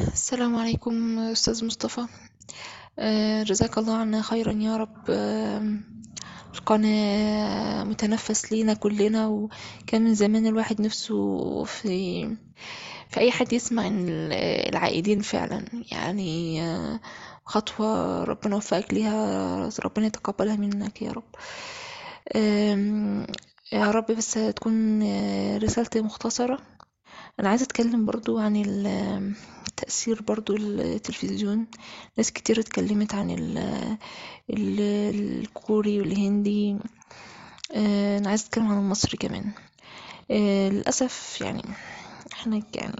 السلام عليكم أستاذ مصطفى. آه، جزاك الله عنا خيرا يا رب. آه، القناة متنفس لينا كلنا وكان من زمان الواحد نفسه في في أي حد يسمع العائدين فعلا. يعني آه، خطوة ربنا وفقك ليها ربنا يتقبلها منك يا رب. يا رب بس تكون رسالتي مختصرة. أنا عايزة أتكلم برضو عن تأثير برضو التلفزيون. ناس كتير اتكلمت عن ال ال الكوري والهندي. آه، أنا عايزة أتكلم عن المصري كمان. آه، للأسف يعني إحنا يعني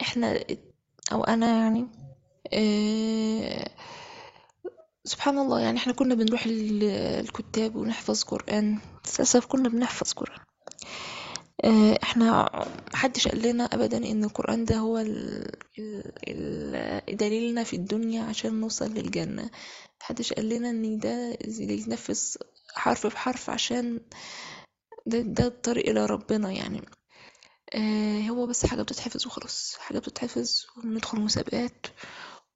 إحنا أو أنا يعني آه، سبحان الله يعني إحنا كنا بنروح ال- الكتاب ونحفظ قرآن. للأسف كنا بنحفظ قرآن. آه، إحنا محدش قال لنا ابدا إن القرآن ده هو ال... ال... دليلنا في الدنيا عشان نوصل للجنة. محدش قال لنا إن ده يتنفذ حرف بحرف عشان ده, ده الطريق إلى ربنا يعني. آه هو بس حاجة بتتحفظ وخلاص. حاجة بتتحفظ وبندخل مسابقات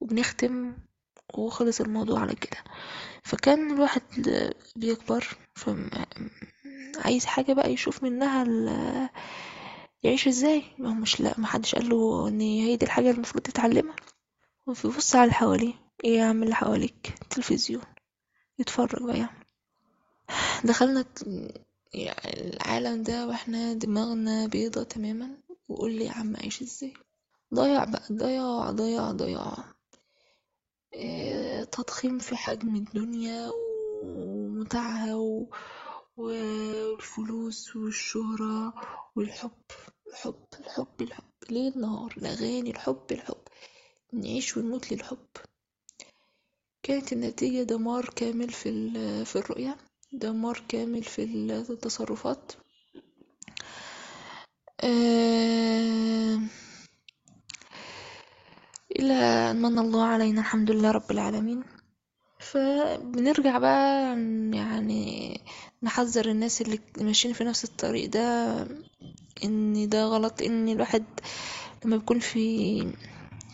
وبنختم وخلص الموضوع على كده. فكان الواحد بيكبر عايز حاجة بقى يشوف منها يعيش إزاي. ما مش لا محدش قال له ان هي دي الحاجة المفروض تتعلمها. وبيبص على اللي حواليه. إيه يا عم اللي حواليك؟ تلفزيون يتفرج بقى دخلنا يعني العالم ده وإحنا دماغنا بيضة تماما. وقول لي يا عم عيش إزاي؟ ضياع بقى ضياع ضياع ضياع تضخيم في حجم الدنيا ومتعها. والفلوس والشهرة والحب الحب الحب الحب ليل نهار الأغاني الحب الحب نعيش ونموت للحب كانت النتيجة دمار كامل في في الرؤية دمار كامل في التصرفات آه، إلى أن من الله علينا الحمد لله رب العالمين. فبنرجع بقى يعني نحذر الناس اللي ماشيين في نفس الطريق ده إن ده غلط إن الواحد لما بيكون في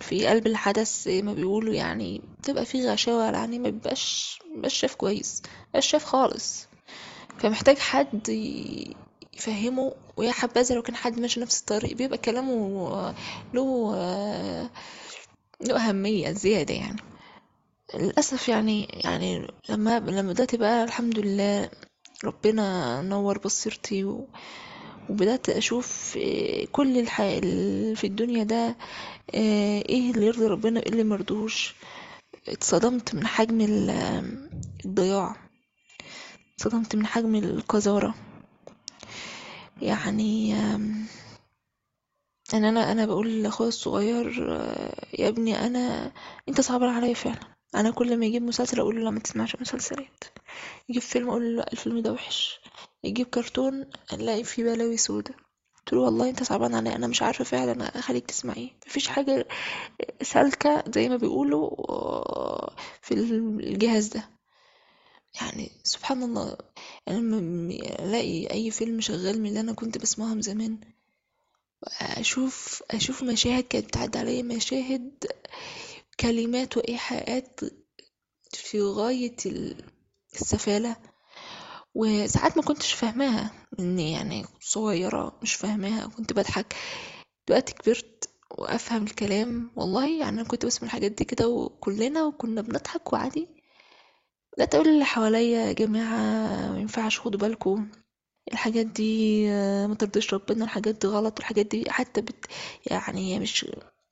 في قلب الحدث ما بيقولوا يعني بتبقى في غشاوة عينيه ما بيبقاش شايف كويس مبيبقاش شايف خالص. فمحتاج حد يفهمه ويا حبذا لو كان حد ماشي نفس الطريق بيبقى كلامه له له أهمية زيادة يعني. للأسف يعني يعني لما لما بدأت بقى الحمد لله ربنا نور بصيرتي و... وبدأت أشوف كل الحياة في الدنيا ده آه، إيه اللي يرضي ربنا وإيه اللي مرضوش اتصدمت من حجم ال- الضياع. اتصدمت من حجم القذارة. يعني يعني أنا أنا بقول لأخويا الصغير آه، يا ابني أنا أنت صعب عليا فعلا. أنا كل ما يجيب مسلسل أقول له لا ما تسمعش مسلسلات. يجيب فيلم أقول له لا الفيلم ده وحش. يجيب كرتون ألاقي فيه بلاوي سودا قلت له والله أنت صعبان عليا أنا مش عارفة فعلا أخليك تسمعيه. مفيش حاجة سالكة زي ما بيقولوا آه، في الجهاز ده. يعني سبحان الله لما ألاقي أي فيلم شغال من اللي أنا كنت بسمعهم زمان. أشوف أشوف مشاهد كانت بتعدي عليا مشاهد كلمات وايحاءات في غاية ال- السفالة. وساعات ما كنتش فاهماها اني يعني صغيرة مش فاهماها كنت بضحك. دلوقتي كبرت وأفهم الكلام والله يعني أنا كنت بسمع الحاجات دي كده وكلنا وكنا بنضحك وعادي. بدأت أقول اللي حواليا يا جماعة ما ينفعش خدوا بالكم. الحاجات دي آه، ما ترضيش ربنا الحاجات دي غلط والحاجات دي حتى بت يعني هي مش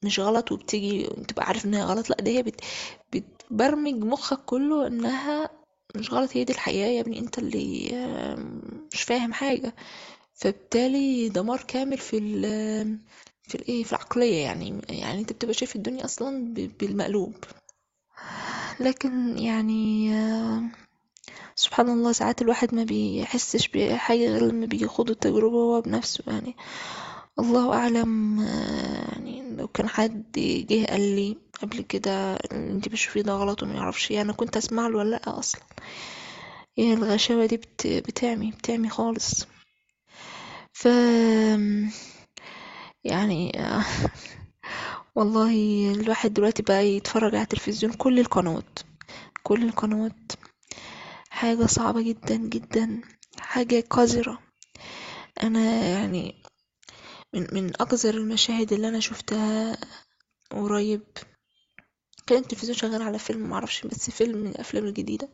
مش غلط وبتيجي تبقى عارف إنها غلط. لأ ده هي بت بتبرمج مخك كله إنها مش غلط. هي دي الحقيقة يا ابني. أنت اللي مش فاهم حاجة. فبالتالي دمار كامل في ال في الإيه في العقلية يعني. يعني أنت بتبقى شايف الدنيا أصلا بالمقلوب. لكن يعني سبحان الله ساعات الواحد ما بيحسش بحاجة غير لما بيخوض التجربة هو بنفسه يعني الله أعلم يعني لو كان حد جه قال لي قبل كده أنت بتشوفيه ده غلط وما يعرفش إيه أنا كنت أسمع له ولا لأ أصلا؟ إيه الغشاوة دي بت... بتعمي بتعمي خالص. ف يعني والله الواحد دلوقتي بقى يتفرج على التلفزيون كل القنوات كل القنوات. حاجة صعبة جدا جدا حاجة قذرة. أنا يعني من من أقذر المشاهد اللي أنا شفتها قريب كان التلفزيون شغال على فيلم معرفش بس فيلم من الأفلام الجديدة.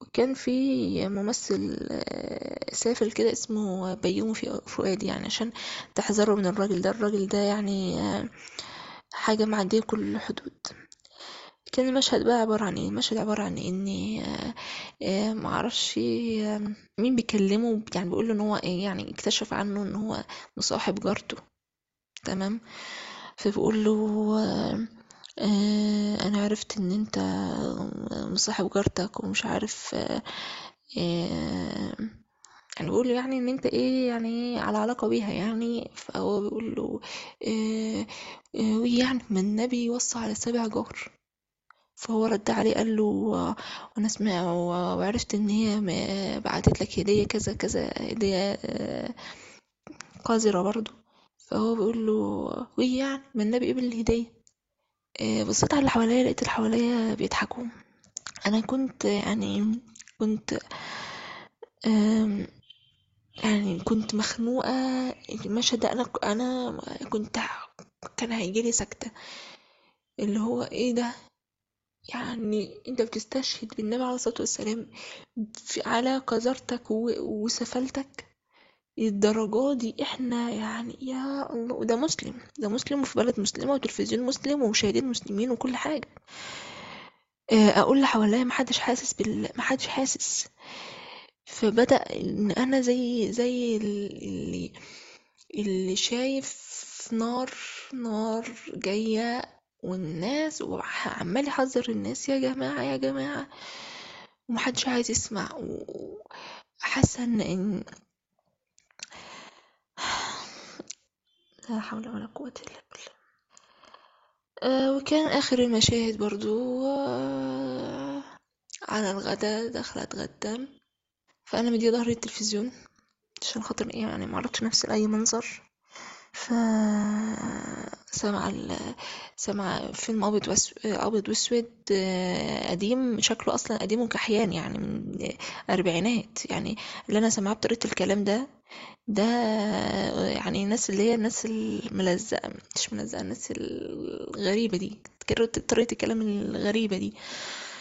وكان في ممثل آه، سافل كده اسمه بيومي فؤاد يعني عشان تحذروا من الراجل ده. الراجل ده يعني آه، حاجة معدية كل الحدود كان المشهد بقى عبارة عن إيه؟ المشهد عبارة عن إن آه، آه، معرفش آه، مين بيكلمه؟ يعني بيقول له إن هو إيه؟ يعني اكتشف عنه إن هو مصاحب جارته. تمام؟ فبيقول له أنا عرفت إن أنت مصاحب جارتك ومش عارف يعني بيقول يعني إن أنت إيه؟ يعني على علاقة بيها يعني. فهو بيقول له ويعني ما النبي وصى على سبع جار. فهو رد عليه قال له وأنا سمع وعرفت إن هي بعتت لك هدية كذا كذا هدية آه، قذرة برضو فهو بيقول له وإيه يعني ما النبي قبل الهدية. آه، بصيت على اللي حواليا لقيت اللي حواليا بيضحكوا. أنا كنت يعني كنت يعني كنت مخنوقة المشهد ده أنا أنا كنت كان هيجيلي سكتة. اللي هو إيه ده؟ يعني انت بتستشهد بالنبي عليه الصلاة والسلام على قذرتك وسفلتك الدرجة دي إحنا يعني يا الله وده مسلم ده مسلم وفي بلد مسلمة وتلفزيون مسلم ومشاهدين مسلمين وكل حاجة. آه، أقول اللي حواليا محدش حاسس بال محدش حاسس. فبدأ إن أنا زي زي اللي اللي شايف نار نار جاية والناس وعمال يحذر الناس يا جماعة يا جماعة. ومحدش عايز يسمع. وحاسة إن إن- لا حول ولا قوة إلا بالله. آه، وكان آخر المشاهد برضو آه، على الغدا داخلة أتغدى. فأنا مدية ظهري التلفزيون عشان خاطر إيه؟ يعني معرضش نفسي لأي منظر. ف سمع ال... سمع فيلم أبيض وأس... أبيض وأسود آه، قديم شكله أصلا قديم وكحيان يعني من أربعينات يعني اللي أنا سامعاه بطريقة الكلام ده ده يعني الناس اللي هي الناس الملزقة مش ملزقة الناس الغريبة دي طريقة الكلام الغريبة دي. آه،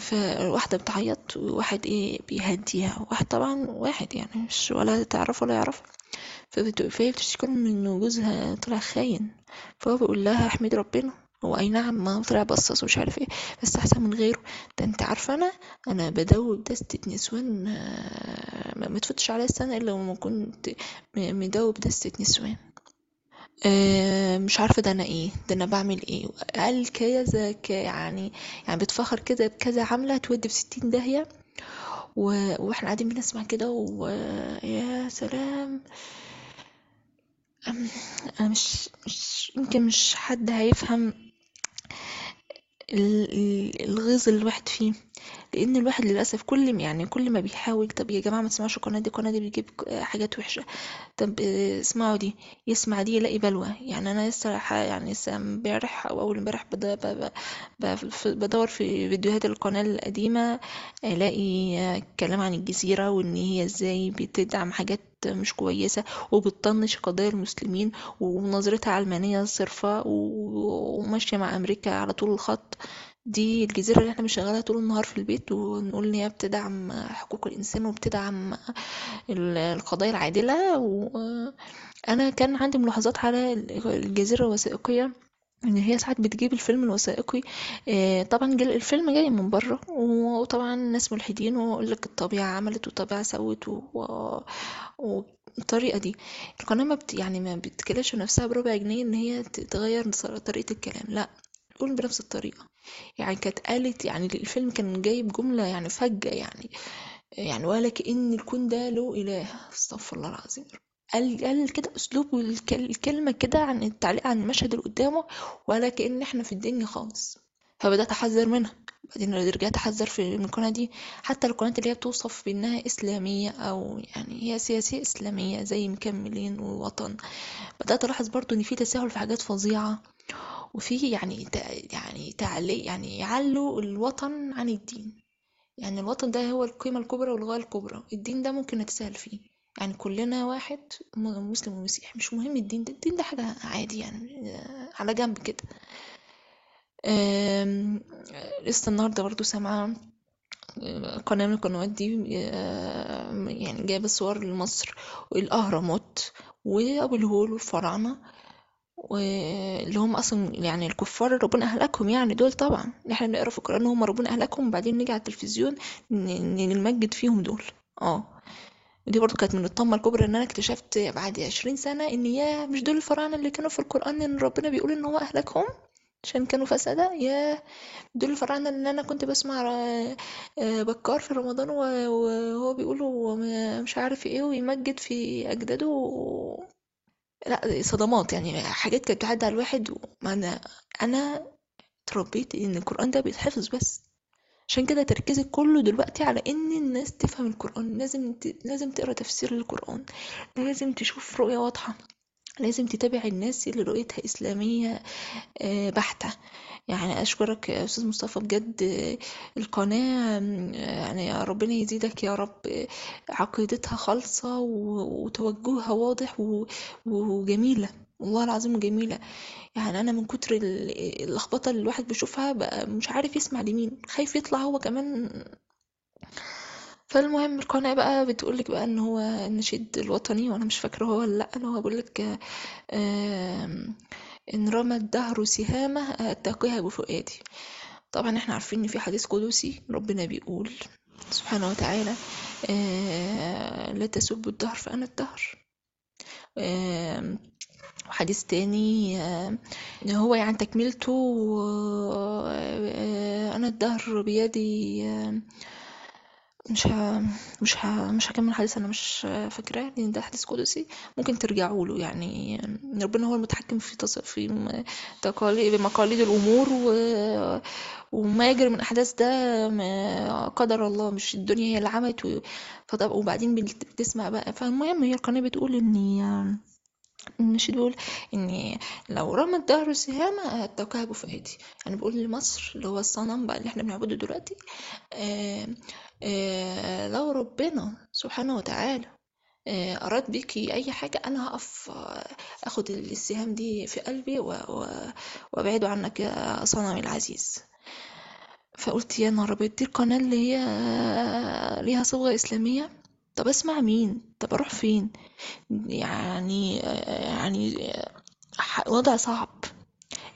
فواحدة بتعيط وواحد إيه بيهديها. واحد طبعا واحد يعني مش ولا تعرف ولا يعرف فهي بتشتكي من جوزها طلع خاين. فهو بيقول لها احمدي ربنا. هو أي نعم ما طلع بصص ومش عارف إيه بس أحسن من غيره. ده أنت عارفة أنا أنا بدوب دستة نسوان آه، ما تفوتش عليا السنة إلا لما كنت مدوب دستة نسوان آه، مش عارفة ده أنا إيه ده أنا بعمل إيه. قال كذا ك- يعني يعني بتفخر كده بكذا عامله تودي في ستين داهية. و... وإحنا قاعدين بنسمع كده ويا سلام. أم- أنا مش مش يمكن مش حد هيفهم ال- الغيظ اللي الواحد فيه. لأن الواحد للأسف كل يعني كل ما بيحاول طب يا جماعة ما تسمعوش القناة دي القناة دي بتجيب حاجات وحشة. طب آه، اسمعوا دي يسمع دي يلاقي بلوى. يعني أنا لسه يعني لسه امبارح أو أول امبارح بدور في فيديوهات القناة القديمة ألاقي آه، كلام عن الجزيرة وإن هي إزاي بتدعم حاجات مش كويسة وبتطنش قضايا المسلمين ونظرتها علمانية صرفة وماشية مع أمريكا على طول الخط. دي الجزيرة اللي إحنا بنشغلها طول النهار في البيت ونقول إن هي بتدعم حقوق الإنسان وبتدعم ال- القضايا العادلة. وأنا كان عندي ملاحظات على الجزيرة الوثائقية إن هي ساعات بتجيب الفيلم الوثائقي آه، طبعا الفيلم جاي من بره. وطبعا ناس ملحدين ويقول لك الطبيعة عملت والطبيعة سوت و... و- والطريقة دي. القناة ما بت... يعني ما بتكلفش نفسها بربع جنيه إن هي تغير طريقة الكلام. لا تقول بنفس الطريقة. يعني كانت قالت يعني الفيلم كان جايب جملة يعني فجة يعني يعني ولا كأن الكون ده له إله. استغفر الله العظيم قال قال كده أسلوب الك- الكلمة كده عن التعليق عن المشهد اللي قدامه ولا كأن إحنا في الدنيا خالص. فبدأت أحذر منها. بعدين رجعت أحذر في القناة دي. حتى القناة اللي هي بتوصف بأنها إسلامية أو يعني هي سياسية إسلامية زي مكملين ووطن. بدأت ألاحظ برضو إن في تساهل في حاجات فظيعة. وفي يعني يعني تعليق يعني يعلوا الوطن عن الدين. يعني الوطن ده هو القيمة الكبرى والغاية الكبرى. الدين ده ممكن نتساهل فيه. يعني كلنا واحد مسلم ومسيحي. مش مهم الدين ده. الدين ده حاجة عادي يعني على جنب كده. لسه النهاردة برضو سامعة قناة من القنوات دي يعني جايبة صور لمصر والأهرامات وأبو الهول والفراعنة واللي هم أصلا يعني الكفار ربنا أهلكهم يعني دول طبعا. إحنا بنقرأ في القرآن هم ربنا أهلكهم وبعدين نيجي على التلفزيون نمجد فيهم دول. آه. دي برضو كانت من الطامة الكبرى إن أنا اكتشفت بعد عشرين سنة إن يا مش دول الفراعنة اللي كانوا في القرآن إن ربنا بيقول إن هو أهلكهم؟ عشان كانوا فسادة يا دول الفراعنة اللي أنا كنت بسمع آه، بكار في رمضان وهو بيقول مش عارف إيه ويمجد في أجداده لأ صدمات يعني حاجات كانت بتعدي على الواحد وما أنا أنا اتربيت إن القرآن ده بيتحفظ بس. عشان كده تركيزي كله دلوقتي على إن الناس تفهم القرآن لازم ت... لازم تقرأ تفسير للقرآن لازم تشوف رؤية واضحة. لازم تتابع الناس اللي رؤيتها إسلامية آه، بحتة. يعني أشكرك يا أستاذ مصطفى بجد القناة يعني يا ربنا يزيدك يا رب عقيدتها خالصة وتوجهها واضح وجميلة. والله العظيم جميلة. يعني أنا من كتر اللخبطة اللي الواحد بيشوفها بقى مش عارف يسمع لمين. خايف يطلع هو كمان فالمهم القناة بقى بتقولك بقى إن هو النشيد الوطني وأنا مش فاكرة هو ولا لأ اللي هو بيقولك إن رمى الدهر سهامه اتقيها بفؤادي طبعا إحنا عارفين إن في حديث قدسي ربنا بيقول سبحانه وتعالى لا تسبوا الدهر فأنا الدهر. وحديث تاني إن هو يعني تكملته أنا الدهر بيدي مش ه... مش ه... مش هكمل حديث أنا مش فاكراه لأن ده حديث قدسي ممكن ترجعوا له يعني ربنا هو المتحكم في تص... في تقاليد بمقاليد الأمور و... وما يجري من أحداث ده ما قدر الله مش الدنيا هي اللي عملت و... فطب وبعدين بتسمع بقى فالمهم هي القناة بتقول إن النشيد بيقول إن لو رمى الدهر سهام اتقاها بفؤادي يعني بقول لمصر اللي هو الصنم بقى اللي إحنا بنعبده دلوقتي آآ آآ لو ربنا سبحانه وتعالى أراد بيكي أي حاجة أنا هقف أخد السهام دي في قلبي وأبعده عنك يا صنمي العزيز. فقلت يا نهار أبيض دي القناة اللي هي ليها صبغة إسلامية؟ طب أسمع مين؟ طب أروح فين؟ يعني يعني وضع صعب.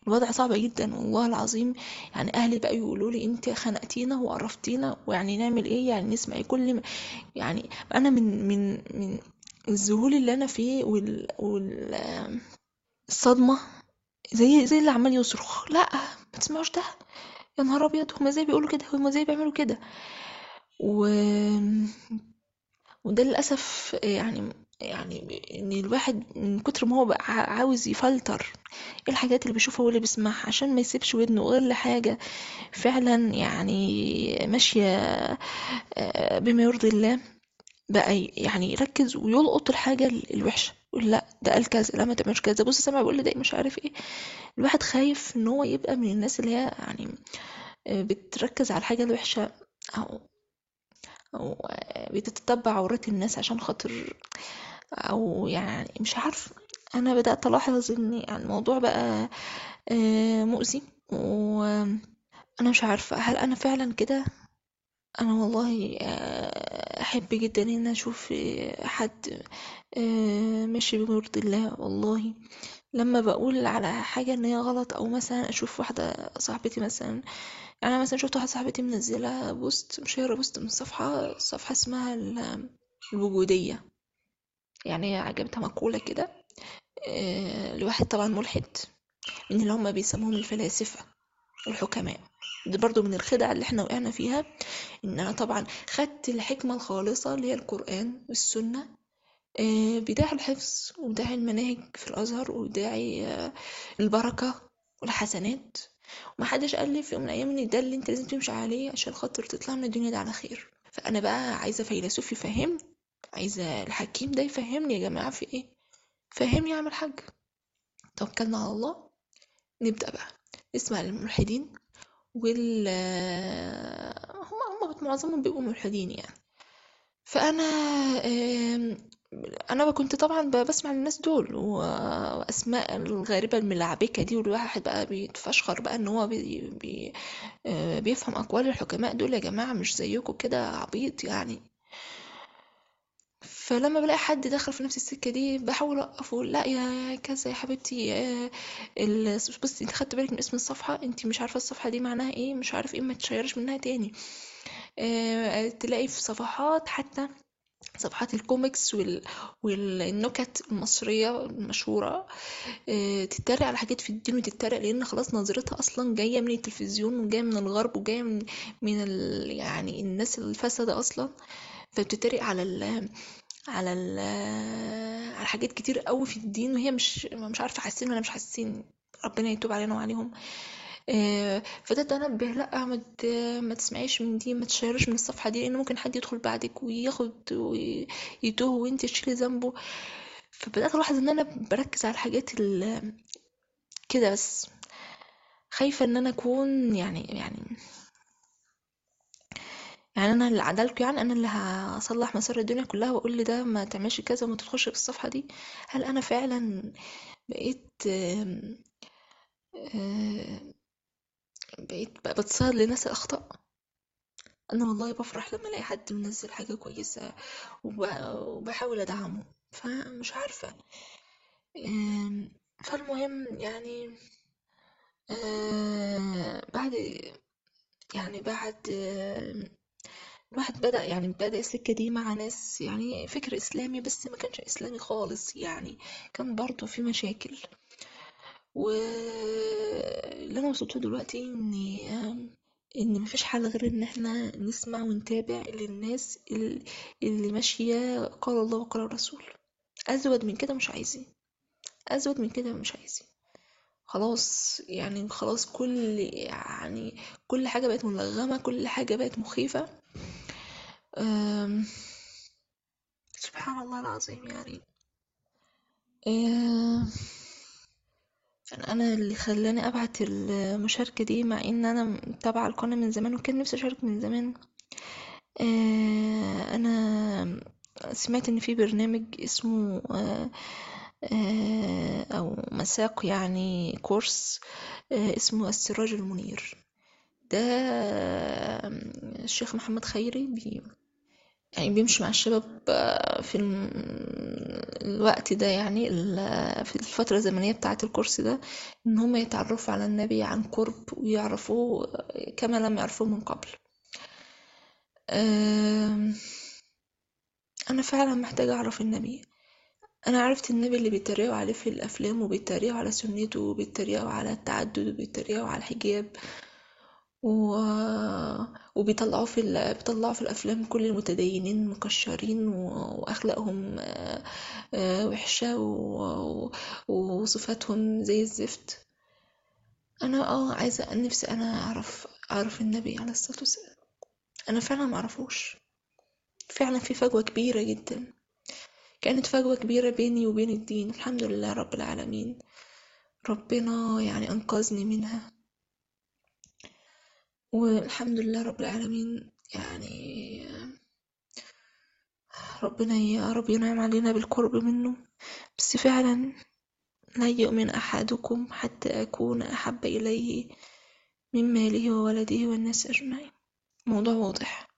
الوضع صعب جدا والله العظيم. يعني أهلي بقى يقولوا لي أنت خنقتينا وقرفتينا ويعني نعمل إيه؟ يعني نسمع إيه؟ كل ما يعني أنا من من من الذهول اللي أنا فيه وال, وال الصدمه زي زي اللي عمال يصرخ لا ما تسمعوش ده. يا نهار أبيض هما إزاي بيقولوا كده؟ هما إزاي بيعملوا كده؟ و وده للأسف يعني يعني إن الواحد من كتر ما هو بقى عاوز يفلتر إيه الحاجات اللي بيشوفها واللي بيسمعها عشان ما يسيبش ودنه غير لحاجة فعلا يعني ماشية آه، بما يرضي الله بقى يعني يركز ويلقط الحاجة الوحشة يقول لأ ده قال كذا لا ما تعملش كذا. بص سامع بيقول لي ده مش عارف إيه. الواحد خايف إن هو يبقى من الناس اللي هي يعني آه، بتركز على الحاجة الوحشة أو أو بتتتبع عورات الناس عشان خاطر أو يعني مش عارف أنا بدأت ألاحظ إن الموضوع بقى آه، مؤذي وأنا مش عارفة هل أنا فعلا كده؟ أنا والله آه، أحب جدا إن أشوف حد آه، ماشي بمرضي الله والله. لما بقول على حاجة إن هي غلط أو مثلا أشوف واحدة صاحبتي مثلا يعني أنا مثلا شفت واحدة صاحبتي منزلة post مشيرة post من صفحة صفحة اسمها الوجودية. يعني عجبتها مقولة كده آه، لواحد طبعا ملحد من اللي هم بيسموهم الفلاسفة والحكماء. دي برضو من الخدع اللي إحنا وقعنا فيها إن أنا طبعا خدت الحكمة الخالصة اللي هي القرآن والسنة آه، بداعي الحفظ وداعي المناهج في الأزهر وداعي آه، البركة والحسنات. ومحدش قال لي في يوم من الأيام إن ده اللي أنت لازم تمشي عليه عشان خاطر تطلع من الدنيا دي على خير. فأنا بقى عايزة فيلسوف يفهمني عايزة الحكيم ده يفهمني يا جماعة في إيه؟ فهمني يا عم الحاج. توكلنا على الله. نبدأ بقى. نسمع للملحدين وال هم هم معظمهم بيبقوا ملحدين يعني. فأنا أنا كنت طبعا بسمع للناس دول وأسماء الغريبة الملعبكة دي والواحد بقى بيتفشخر بقى إن هو بي بي آه، بيفهم أقوال الحكماء دول يا جماعة مش زيكم كده عبيط يعني. فلما بلاقي حد دخل في نفس السكة دي بحاول أوقفه لا يا كذا يا حبيبتي آه، بصي أنت خدت بالك من اسم الصفحة؟ أنت مش عارفة الصفحة دي معناها إيه مش عارف إيه ما تشيرش منها تاني. آه، تلاقي في صفحات حتى صفحات الكوميكس وال... والنكت المصرية المشهورة آه، تتريق على حاجات في الدين وتتريق لأن خلاص نظرتها أصلا جاية من التلفزيون وجاية من الغرب وجاية من من ال... يعني الناس الفاسدة أصلا. فبتتريق على ال... على ال... على حاجات كتير قوي في الدين وهي مش مش عارفة حاسين ولا مش حاسين. ربنا يتوب علينا وعليهم. آه، فده تنبه لأ ما ما تسمعيش من دي ما تشيرش من الصفحة دي لأن ممكن حد يدخل بعدك وياخد ويتوه وانت تشيلي ذنبه. فبدأت ألاحظ إن أنا بركز على الحاجات ال- كده بس. خايفة إن أنا أكون يعني يعني يعني أنا اللي عدلكوا يعني أنا اللي هصلح مسار الدنيا كلها وأقول لي ده ما تعملش كذا وما تدخلش في الصفحة دي. هل أنا فعلا بقيت آم، آم، بقيت بقى بتصيد لناس الأخطاء. أنا والله بفرح لما ألاقي حد منزل حاجة كويسة وب- وبحاول أدعمه. فمش عارفة. فالمهم يعني أه، بعد يعني بعد الواحد بدأ يعني بدأ السكة دي مع ناس يعني فكر إسلامي بس ما كانش إسلامي خالص يعني. كان برضه في مشاكل. واللي أنا وصلت دلوقتي إن إن مفيش حل غير إن إحنا نسمع ونتابع للناس ال- اللي ماشية قال الله وقال الرسول. أزود من كده مش عايزين أزود من كده مش عايزين خلاص يعني خلاص كل يعني كل حاجة بقت ملغمة كل حاجة بقت مخيفة. أم، سبحان الله العظيم يعني أم، أنا اللي خلاني أبعت المشاركة دي مع إن أنا متابعة القناة من زمان وكان نفسي أشارك من زمان. أه، أنا سمعت إن في برنامج اسمه أه، أه، أو مساق يعني كورس أه، اسمه السراج المنير. ده الشيخ محمد خيري بي يعني بيمشي مع الشباب آه، في الوقت ده يعني في الفترة الزمنية بتاعة الكورس ده إن هم يتعرفوا على النبي عن قرب ويعرفوه كما لم يعرفوه من قبل. أنا فعلا محتاجة أعرف النبي. أنا عرفت النبي اللي بيتريقوا عليه في الأفلام وبيتريقوا على سنته وبيتريقوا على التعدد وبيتريقوا على الحجاب. و... وبيطلعوا في ال... بيطلعوا في الأفلام كل المتدينين مكشرين و... وأخلاقهم آه، آه، وحشة و... وصفاتهم زي الزفت. أنا آه عايزة نفسي أنا أعرف أعرف النبي عليه الصلاة والسلام. أنا فعلا معرفوش فعلا في فجوة كبيرة جدا. كانت فجوة كبيرة بيني وبين الدين. الحمد لله رب العالمين. ربنا يعني أنقذني منها. والحمد لله رب العالمين. يعني ربنا يا رب ينعم علينا بالقرب منه. بس فعلا لا يؤمن أحدكم حتى أكون أحب إليه من ماله وولده والناس أجمعين. موضوع واضح.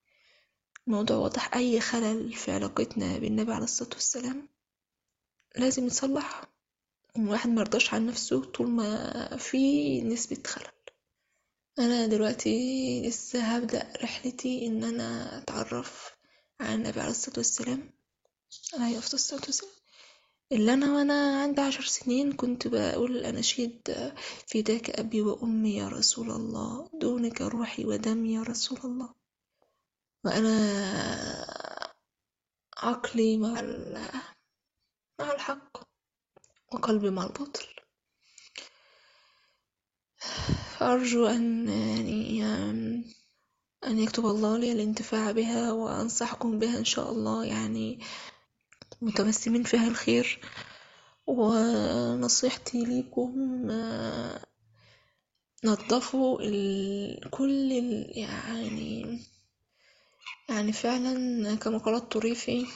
موضوع واضح. أي خلل في علاقتنا بالنبي عليه الصلاة والسلام لازم يتصلح والواحد مرضاش عن نفسه طول ما في نسبة خلل. أنا دلوقتي لسه هبدأ رحلتي إن أنا أتعرف على النبي عليه الصلاة والسلام. عليه أفضل الصلاة والسلام. اللي أنا وأنا عندي عشر سنين كنت بقول الأناشيد فداك أبي وأمي يا رسول الله دونك روحي ودمي يا رسول الله. وأنا عقلي مع مع الحق وقلبي مع الباطل. فأرجو أن يعني أن يكتب الله لي الانتفاع بها وأنصحكم بها إن شاء الله يعني متمسمين فيها الخير. ونصيحتي ليكم نظفوا كل يعني يعني فعلا كما قال الطريفي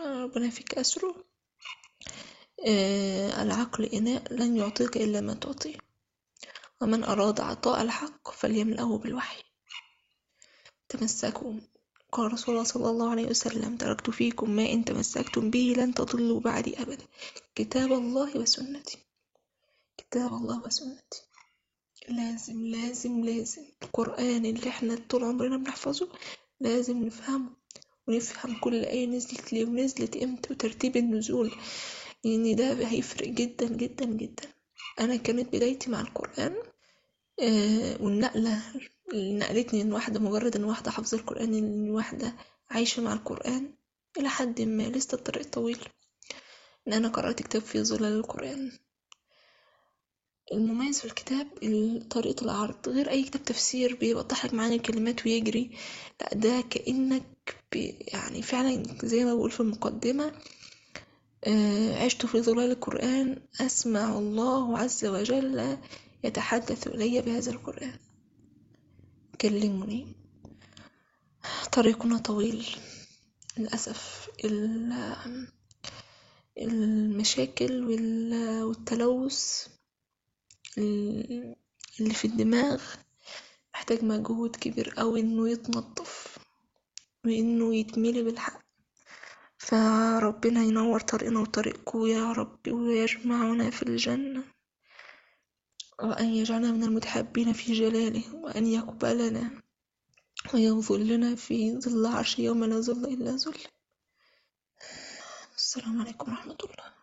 ربنا يفك أسره آه، العقل إناء لن يعطيك إلا ما تعطيه. ومن أراد عطاء الحق فليملأه بالوحي. تمسكوا. قال رسول الله صلى الله عليه وسلم تركت فيكم ما إن تمسكتم به لن تضلوا بعدي أبدا كتاب الله وسنتي. كتاب الله وسنتي. لازم لازم لازم. القرآن اللي إحنا طول عمرنا بنحفظه لازم نفهمه. ونفهم كل آية نزلت ليه ونزلت إمتى وترتيب النزول. لأن ده هيفرق جدا جدا جدا. أنا كانت بدايتي مع القرآن والنقلة اللي نقلتني إن واحدة مجرد إن واحدة حافظة القرآن إن واحدة عايشة مع القرآن إلى حد ما لسه الطريق طويل إن أنا قرأت كتاب في ظلال القرآن. المميز في الكتاب طريقة العرض غير أي كتاب تفسير بيوضح لك معاني الكلمات ويجري لأ ده كأنك يعني فعلا زي ما بقول في المقدمة آه، عشت في ظلال القرآن أسمع الله عز وجل يتحدث إلي بهذا القرآن كلمني. طريقنا طويل. للأسف المشاكل والتلوث اللي في الدماغ محتاج مجهود كبير أوي إنه يتنضف وإنه يتملي بالحق. فربنا ينور طريقنا وطريقكم يا رب ويجمعنا في الجنة. وأن يجعلنا من المتحبين في جلاله وأن يقبلنا ويظلنا في ظل عرش يوم لا ظل إلا ظل. السلام عليكم ورحمة الله.